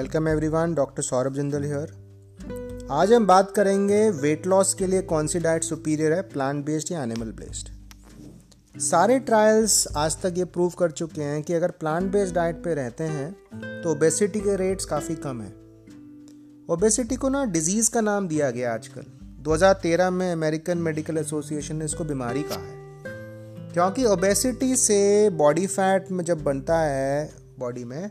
Welcome everyone, doctor Saurabh Jindal here. आज हम बात करेंगे वेट लॉस के लिए कौन सी डाइट सुपीरियर है प्लांट बेस्ड या एनिमल बेस्ड सारे ट्रायल्स आज तक ये प्रूव कर चुके हैं कि अगर प्लांट बेस्ड डाइट पे रहते हैं तो ओबेसिटी के रेट्स काफ़ी कम हैं। ओबेसिटी को ना डिज़ीज़ का नाम दिया गया आजकल। 2013 में अमेरिकन मेडिकल एसोसिएशन ने इसको बीमारी कहा है। क्योंकि ओबेसिटी से बॉडी फैट में जब बनता है बॉडी में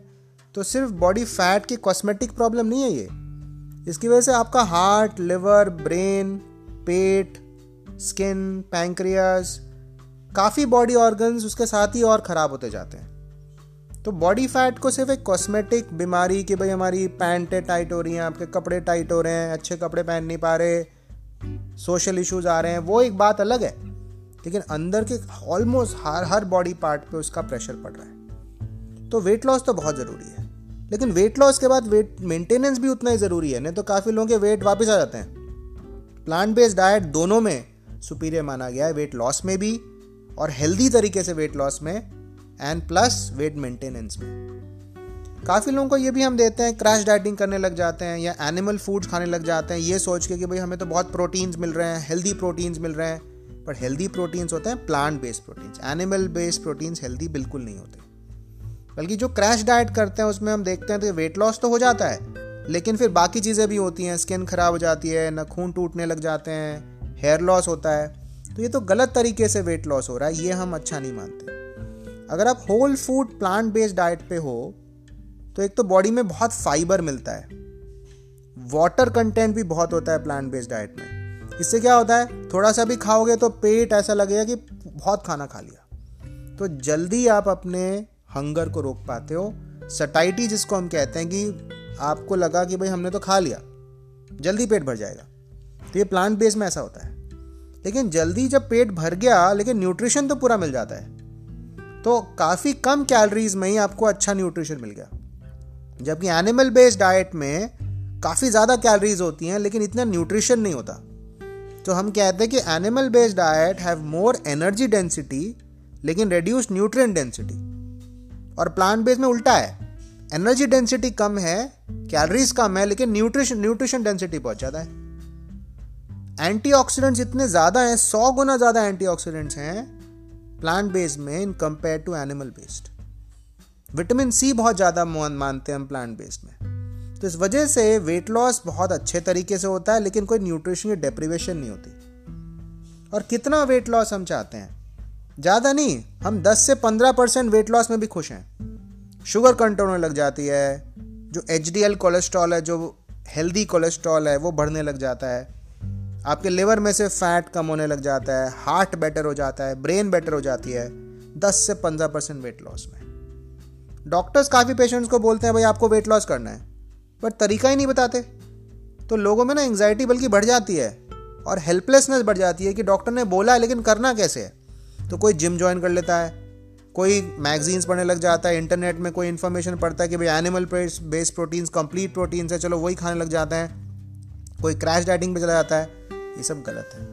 तो सिर्फ़ बॉडी फैट की कॉस्मेटिक प्रॉब्लम नहीं है ये। इसकी वजह से आपका हार्ट लिवर ब्रेन पेट स्किन पैंक्रियास काफ़ी बॉडी ऑर्गन्स उसके साथ ही और ख़राब होते जाते हैं। तो बॉडी फैट को सिर्फ़ एक कॉस्मेटिक बीमारी कि भाई हमारी पैंटें टाइट हो रही हैं, आपके कपड़े टाइट हो रहे हैं, अच्छे कपड़े पहन नहीं पा रहे सोशल इश्यूज़ आ रहे हैं, वो एक बात अलग है। लेकिन अंदर के ऑलमोस्ट हर हर बॉडी पार्ट पे उसका प्रेशर पड़ रहा है। तो वेट लॉस तो बहुत ज़रूरी है। लेकिन वेट लॉस के बाद वेट मेंटेनेंस भी उतना ही ज़रूरी है, नहीं तो काफ़ी लोगों के वेट वापस आ जाते हैं। प्लांट बेस्ड डाइट दोनों में सुपीरियर माना गया है वेट लॉस में भी और हेल्दी तरीके से वेट लॉस में एंड प्लस वेट मेंटेनेंस में। काफ़ी लोगों को ये भी हम देते हैं क्रैश डाइटिंग करने लग जाते हैं या एनिमल फूड्स खाने लग जाते हैं, ये सोच के कि भाई हमें तो बहुत प्रोटीन्स मिल रहे हैं हेल्दी प्रोटीन्स मिल रहे हैं पर हेल्दी प्रोटीन्स होते हैं plant based proteins animal based proteins healthy बिल्कुल नहीं होते। बल्कि जो क्रैश डाइट करते हैं, उसमें हम देखते हैं तो वेट लॉस तो हो जाता है। लेकिन फिर बाकी चीज़ें भी होती हैं स्किन खराब हो जाती है नखून टूटने लग जाते हैं हेयर लॉस होता है। तो ये तो गलत तरीके से वेट लॉस हो रहा है, ये हम अच्छा नहीं मानते। अगर आप whole food plant based diet पे हो तो एक तो बॉडी में बहुत फाइबर मिलता है। वाटर कंटेंट भी बहुत होता है प्लांट बेस्ड डाइट में। इससे क्या होता है, थोड़ा सा भी खाओगे तो पेट ऐसा लगेगा कि बहुत खाना खा लिया। तो जल्दी आप अपने हंगर को रोक पाते हो। सटाइटी जिसको हम कहते हैं कि आपको लगा कि भाई हमने तो खा लिया, जल्दी पेट भर जाएगा। तो ये प्लांट बेस में ऐसा होता है। लेकिन जल्दी जब पेट भर गया, लेकिन न्यूट्रिशन तो पूरा मिल जाता है। तो काफ़ी कम कैलोरीज में ही आपको अच्छा न्यूट्रिशन मिल गया। जबकि एनिमल बेस्ड डाइट में काफ़ी ज़्यादा कैलोरीज होती हैं, लेकिन इतना न्यूट्रिशन नहीं होता। तो हम कहते हैं कि animal based diet have more energy density लेकिन रेड्यूस न्यूट्रिएंट डेंसिटी और प्लांट बेस्ड में उल्टा है। एनर्जी डेंसिटी कम है कैलोरीज कम है, लेकिन न्यूट्रिशन न्यूट्रिशन डेंसिटी बहुत ज़्यादा है। एंटीऑक्सीडेंट्स इतने ज़्यादा हैं, सौ गुना ज़्यादा एंटीऑक्सीडेंट्स हैं प्लांट बेस्ड में in compare to animal based vitamin C बहुत ज़्यादा मानते हैं हम प्लांट बेस्ड में। तो इस वजह से वेट लॉस बहुत अच्छे तरीके से होता है, लेकिन कोई न्यूट्रिशन की डेप्रीवेशन नहीं होती। और कितना वेट लॉस हम चाहते हैं? ज़्यादा नहीं, हम 10 से 15 परसेंट वेट लॉस में भी खुश हैं। शुगर कंट्रोल होने लग जाती है, जो एच डी एल कोलेस्ट्रॉल है, जो हेल्दी कोलेस्ट्रॉल है, वो बढ़ने लग जाता है। आपके लिवर में से फैट कम होने लग जाता है हार्ट बेटर हो जाता है ब्रेन बेटर हो जाती है 10 से 15 परसेंट वेट लॉस में। डॉक्टर्स काफ़ी पेशेंट्स को बोलते हैं, भाई, आपको वेट लॉस करना है। बट तरीका ही नहीं बताते। तो लोगों में ना एंग्जाइटी बल्कि बढ़ जाती है, और हेल्पलेसनेस बढ़ जाती है कि डॉक्टर ने बोला है लेकिन करना कैसे है? तो कोई जिम ज्वाइन कर लेता है, कोई मैगजीन्स पढ़ने लग जाता है इंटरनेट में कोई इन्फॉर्मेशन पढ़ता है कि भाई animal based proteins complete proteins है, चलो वही खाने लग जाते हैं। कोई क्रैश डाइटिंग पे चला जाता है, ये सब गलत है।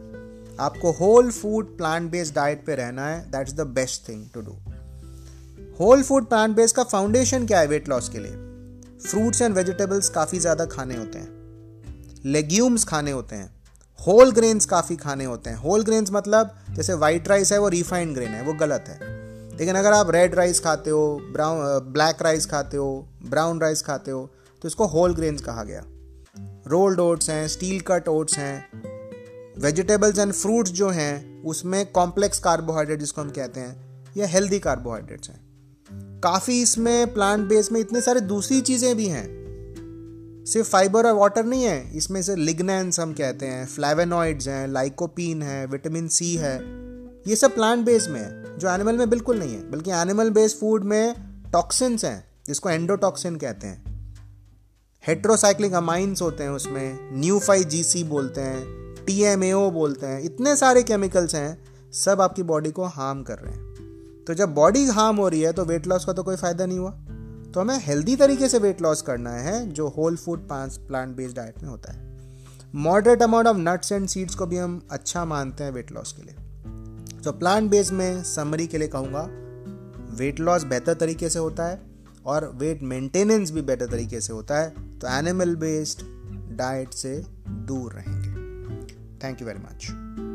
आपको whole food plant based diet पे रहना है that is the best thing to do whole food plant base का फाउंडेशन क्या है वेट लॉस के लिए? फ्रूट्स एंड वेजिटेबल्स काफ़ी ज़्यादा खाने होते हैं लेग्यूम्स खाने होते हैं होल ग्रेन्स काफ़ी खाने होते हैं। होल ग्रेन्स मतलब जैसे वाइट राइस है, वो रिफाइंड ग्रेन है, वो गलत है। लेकिन अगर आप रेड राइस खाते हो ब्राउन ब्लैक राइस खाते हो ब्राउन राइस खाते हो तो इसको होल ग्रेन्स कहा गया। रोल्ड ओट्स हैं स्टील कट ओट्स हैं वेजिटेबल्स एंड फ्रूट्स जो हैं, उसमें कॉम्प्लेक्स कार्बोहाइड्रेट जिसको हम कहते हैं, या हेल्दी कार्बोहाइड्रेट्स हैं। काफ़ी इसमें प्लांट बेस में इतने सारे दूसरी चीज़ें भी हैं। सिर्फ़ फाइबर और वाटर नहीं है, इसमें से लिग्नेंस हम कहते हैं फ्लेवेनॉइड्स हैं लाइकोपीन है विटामिन सी है। ये सब प्लांट बेस में है, जो एनिमल में बिल्कुल नहीं है, बल्कि एनिमल बेस्ड फ़ूड में टॉक्सिन्स हैं, जिसको एंडोटॉक्सिन कहते हैं। हेट्रोसाइक्लिक अमाइंस होते हैं उसमें न्यू फाइव जी सी बोलते हैं टी एम ए ओ बोलते हैं, इतने सारे केमिकल्स हैं, सब आपकी बॉडी को हार्म कर रहे हैं। तो जब बॉडी हार्म हो रही है तो वेट लॉस का तो कोई फ़ायदा नहीं हुआ। तो हमें हेल्दी तरीके से वेट लॉस करना है, जो whole food plant based diet में होता है। Moderate amount of nuts and seeds को भी हम अच्छा मानते हैं वेट लॉस के लिए। तो प्लांट बेस्ड में समरी के लिए कहूँगा वेट लॉस बेहतर तरीके से होता है और वेट मेंटेनेंस भी बेटर तरीके से होता है तो एनिमल बेस्ड डाइट से दूर रहेंगे। Thank you very much